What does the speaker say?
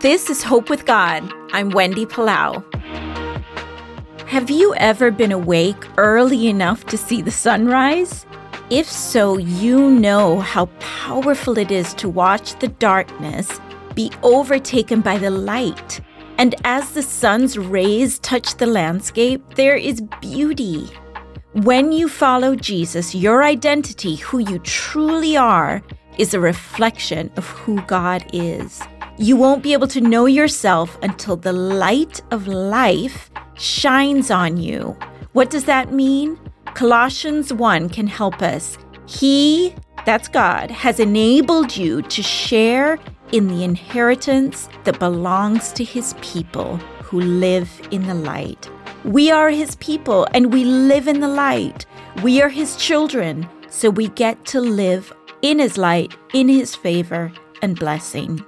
This is Hope with God. I'm Wendy Palau. Have you ever been awake early enough to see the sunrise? If so, you know how powerful it is to watch the darkness be overtaken by the light. And as the sun's rays touch the landscape, there is beauty. When you follow Jesus, your identity, who you truly are, is a reflection of who God is. You won't be able to know yourself until the light of life shines on you. What does that mean? Colossians 1 can help us. He, that's God, has enabled you to share in the inheritance that belongs to his people who live in the light. We are his people and we live in the light. We are his children, so we get to live in his light, in his favor and blessing.